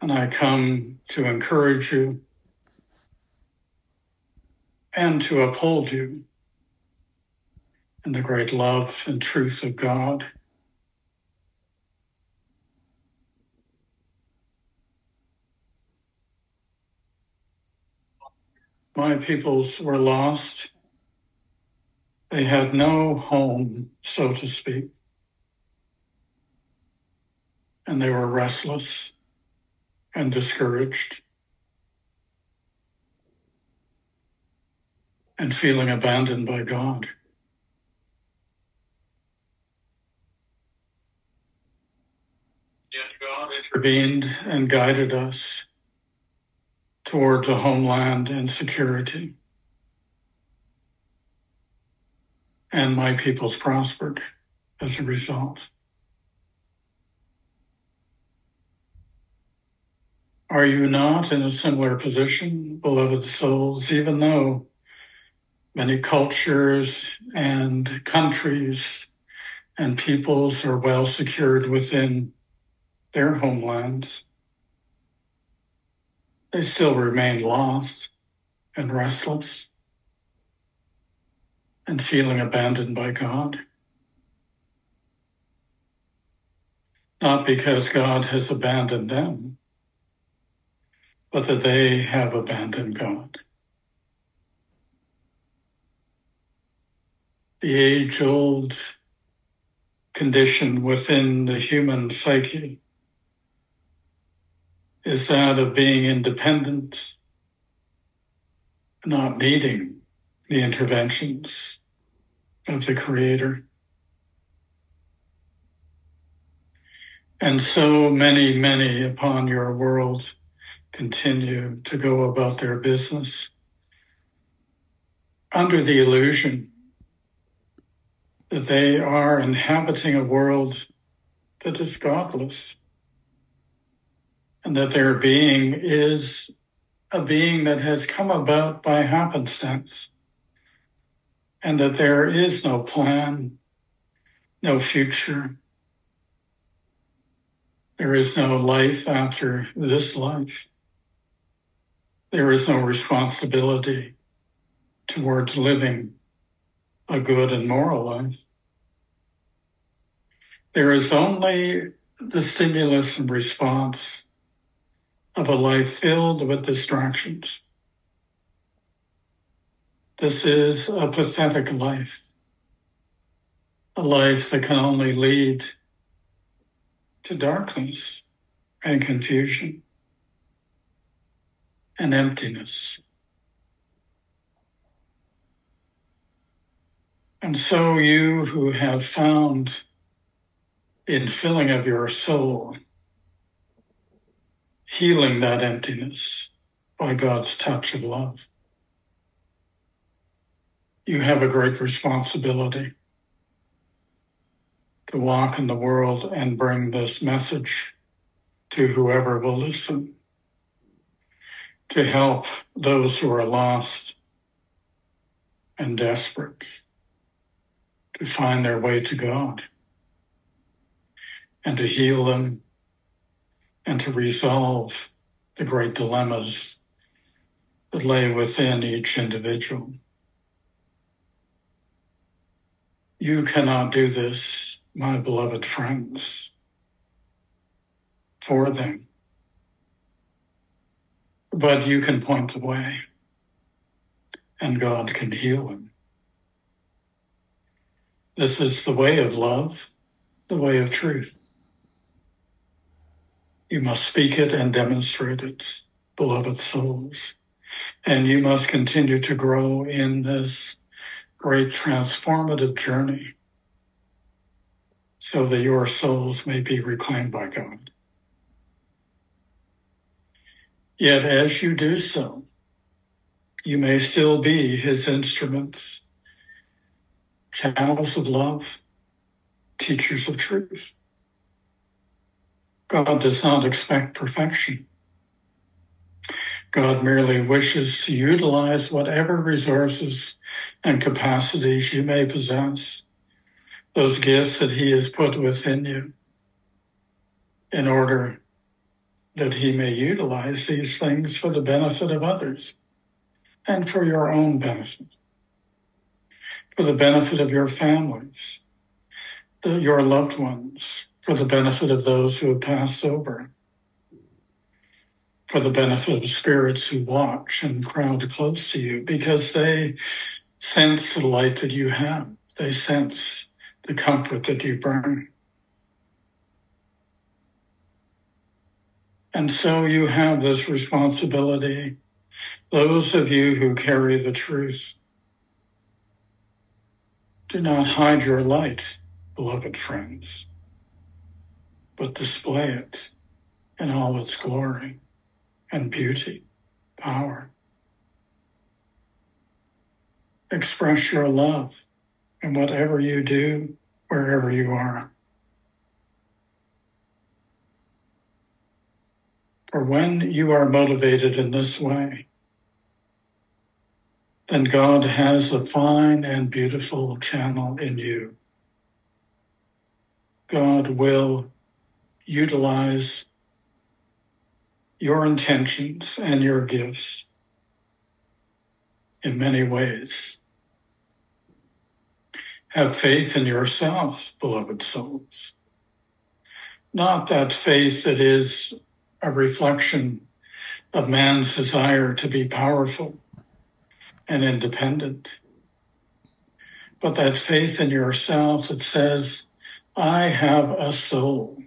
and I come to encourage you and to uphold you in the great love and truth of God. My peoples were lost. They had no home, so to speak, and they were restless and discouraged and feeling abandoned by God. Yet God intervened and guided us towards a homeland and security. And my peoples prospered as a result. Are you not in a similar position, beloved souls, even though many cultures and countries and peoples are well secured within their homelands? They still remain lost and restless and feeling abandoned by God. Not because God has abandoned them but that they have abandoned God. The age old condition within the human psyche is that of being independent, not needing the interventions of the Creator. And so many, many upon your world continue to go about their business under the illusion that they are inhabiting a world that is godless and that their being is a being that has come about by happenstance and that there is no plan, no future. There is no life after this life there is no responsibility towards living a good and moral life. There is only the stimulus and response of a life filled with distractions. This is a pathetic life, a life that can only lead to darkness and confusion and emptiness. And so you who have found in filling of your soul, healing that emptiness by God's touch of love, you have a great responsibility to walk in the world and bring this message to whoever will listen to help those who are lost and desperate to find their way to God and to heal them and to resolve the great dilemmas that lay within each individual. You cannot do this, my beloved friends, for them but you can point the way and God can heal him. This is the way of love, the way of truth. You must speak it and demonstrate it, beloved souls. And you must continue to grow in this great transformative journey so that your souls may be reclaimed by God. Yet as you do so, you may still be his instruments, channels of love, teachers of truth. God does not expect perfection. God merely wishes to utilize whatever resources and capacities you may possess, those gifts that He has put within you, in order that He may utilize these things for the benefit of others and for your own benefit, for the benefit of your families, the, your loved ones, for the benefit of those who have passed over, for the benefit of spirits who watch and crowd close to you, because they sense the light that you have. They sense the comfort that you bring. And so you have this responsibility those of you who carry the truth, do not hide your light, beloved friends, but display it in all its glory and beauty, power. Express your love in whatever you do, wherever you are. For when you are motivated in this way, then God has a fine and beautiful channel in you. God will utilize your intentions and your gifts in many ways. Have faith in yourself, beloved souls. Not that faith that is a reflection of man's desire to be powerful and independent. But that faith in yourself that says, I have a soul.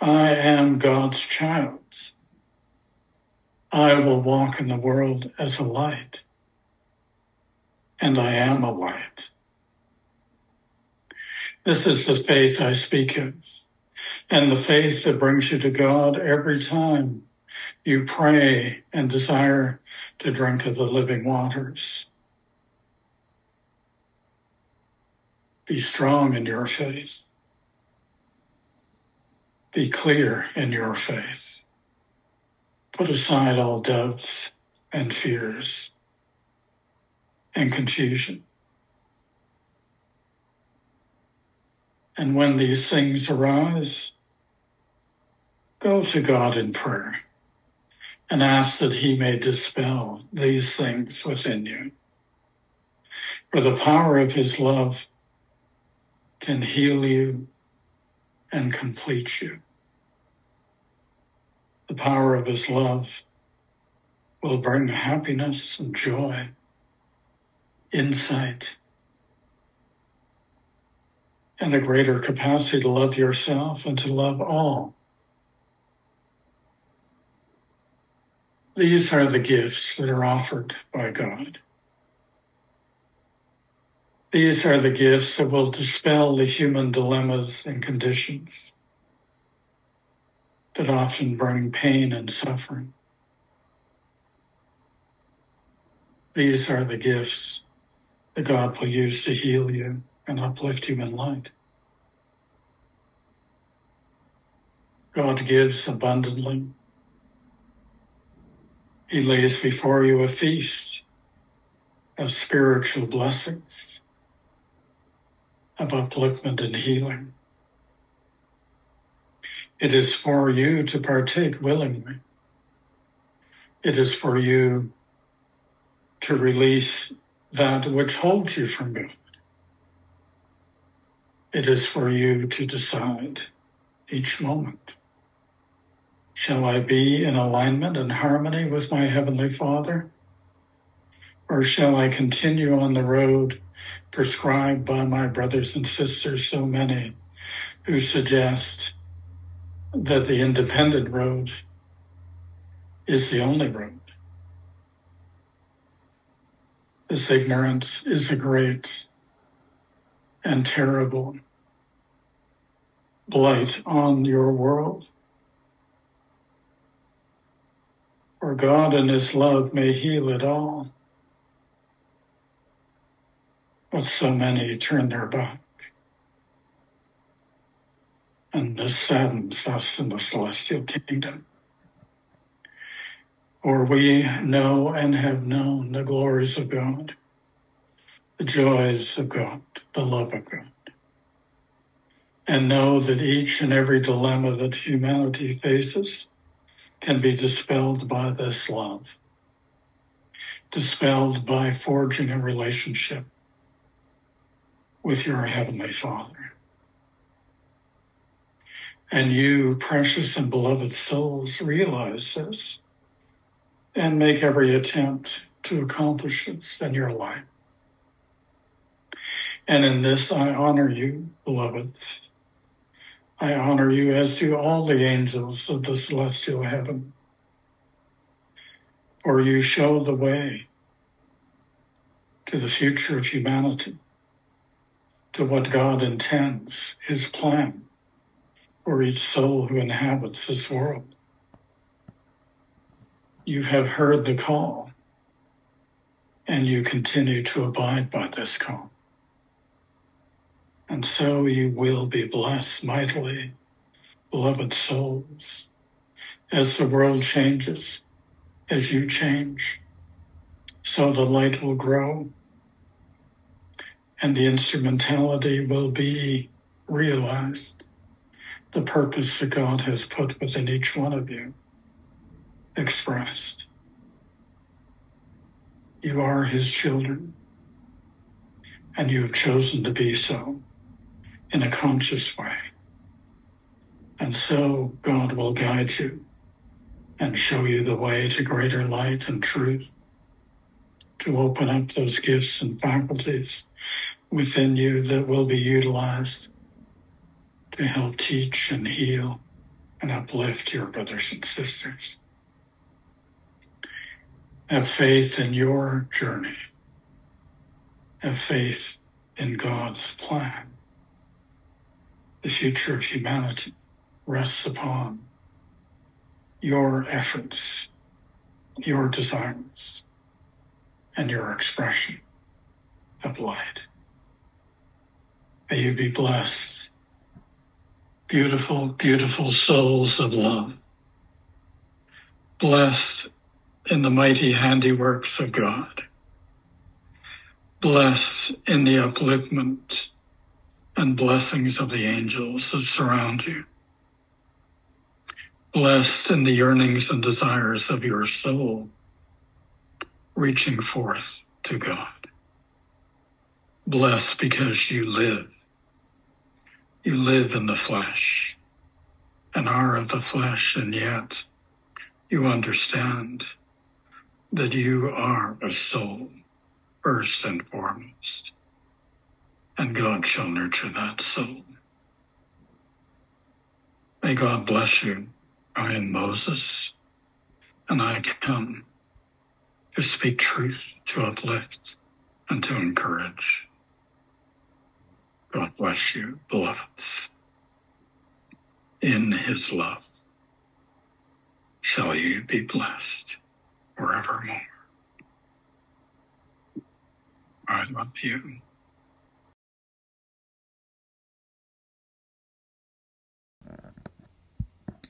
I am God's child. I will walk in the world as a light. And I am a light. This is the faith I speak of, and the faith that brings you to God every time you pray and desire to drink of the living waters. Be strong in your faith. Be clear in your faith. Put aside all doubts and fears and confusion. And when these things arise, go to God in prayer and ask that he may dispel these things within you. For the power of his love can heal you and complete you. The power of his love will bring happiness and joy, insight, and a greater capacity to love yourself and to love all These are the gifts that are offered by God. These are the gifts that will dispel the human dilemmas and conditions that often bring pain and suffering. These are the gifts that God will use to heal you and uplift you in light. God gives abundantly he lays before you a feast of spiritual blessings, of upliftment and healing. It is for you to partake willingly. It is for you to release that which holds you from God. It is for you to decide each moment. Shall I be in alignment and harmony with my Heavenly Father? Or shall I continue on the road prescribed by my brothers and sisters, so many who suggest that the independent road is the only road? This ignorance is a great and terrible blight on your world For God in his love may heal it all. But so many turn their back. And this saddens us in the celestial kingdom. For we know and have known the glories of God, the joys of God, the love of God, and know that each and every dilemma that humanity faces can be dispelled by this love, dispelled by forging a relationship with your Heavenly Father. And you, precious and beloved souls, realize this and make every attempt to accomplish this in your life. And in this, I honor you, beloveds. I honor you as do all the angels of the celestial heaven. For you show the way to the future of humanity, to what God intends, his plan for each soul who inhabits this world you have heard the call and you continue to abide by this call. And so you will be blessed mightily, beloved souls, as the world changes, as you change. So the light will grow and the instrumentality will be realized, the purpose that God has put within each one of you expressed. You are his children, and you have chosen to be so in a conscious way. And so God will guide you and show you the way to greater light and truth, to open up those gifts and faculties within you that will be utilized to help teach and heal and uplift your brothers and sisters. Have faith in your journey. Have faith in God's plan. The future of humanity rests upon your efforts, your desires, and your expression of light. May you be blessed. Beautiful, beautiful souls of love. Blessed in the mighty handiworks of God. Blessed in the upliftment and blessings of the angels that surround you. Blessed in the yearnings and desires of your soul, reaching forth to God. Blessed because you live. You live in the flesh and are of the flesh, and yet you understand that you are a soul, first and foremost, and God shall nurture that soul. May God bless you. I am Moses, and I come to speak truth, to uplift, and to encourage. God bless you, beloveds. In his love shall you be blessed forevermore. I love you.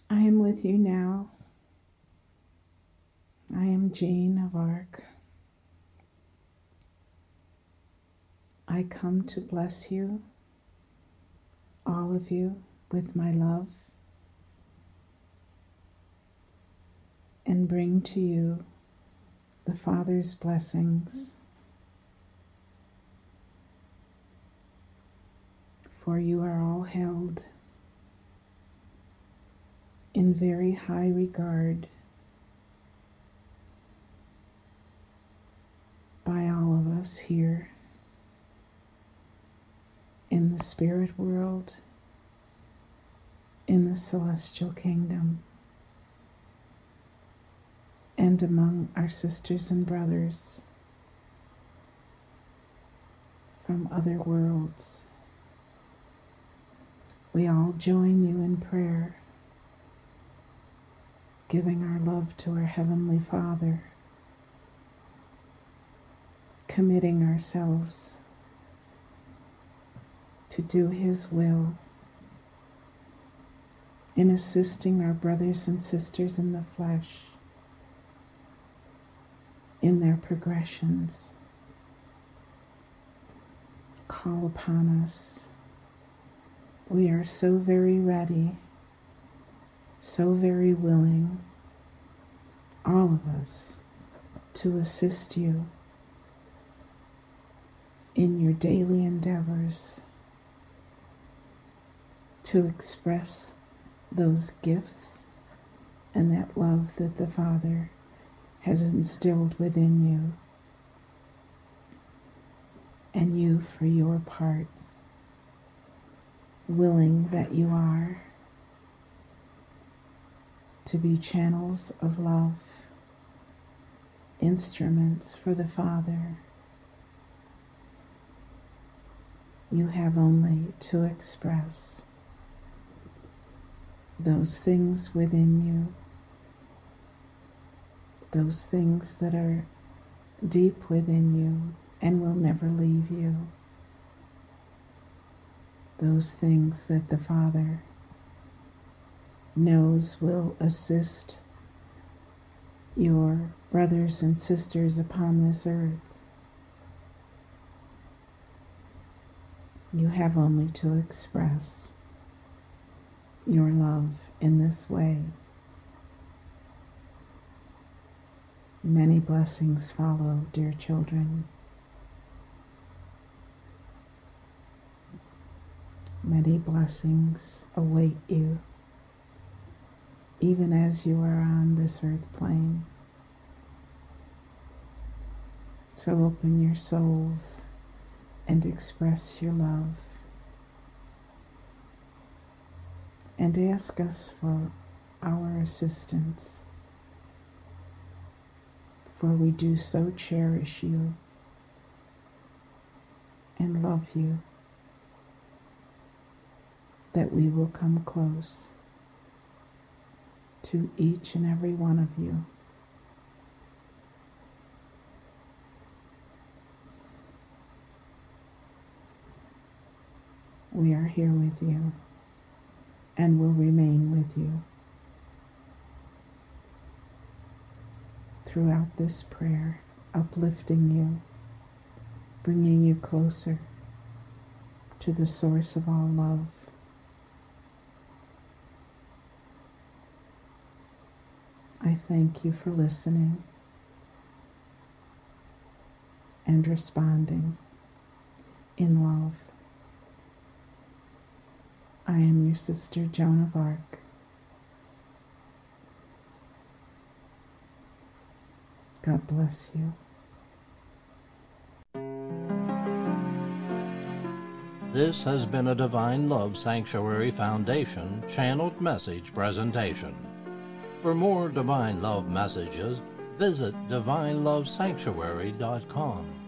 I am with you now. I am Jane of Arc. I come to bless you, all of you, with my love and bring to you the Father's blessings. For you are all held in very high regard by all of us here in the spirit world, in the celestial kingdom and among our sisters and brothers from other worlds. We all join you in prayer giving our love to our Heavenly Father, committing ourselves to do His will in assisting our brothers and sisters in the flesh in their progressions. Call upon us. We are so very ready, so very willing, all of us, to assist you in your daily endeavors to express those gifts and that love that the Father has instilled within you. And you, for your part, willing that you are to be channels of love, instruments for the Father. You have only to express those things within you, those things that are deep within you and will never leave you, those things that the Father knows will assist your brothers and sisters upon this earth. You have only to express your love in this way. Many blessings follow, dear children. Many blessings await you, even as you are on this earth plane. So open your souls and express your love. and ask us for our assistance, for we do so cherish you and love you that we will come close to each and every one of you. We are here with you and will remain with you. Throughout this prayer, uplifting you, bringing you closer to the source of all love. I thank you for listening and responding in love. I am your sister, Joan of Arc. God bless you. This has been a Divine Love Sanctuary Foundation channeled message presentation. For more Divine Love messages, visit divinelovesanctuary.com.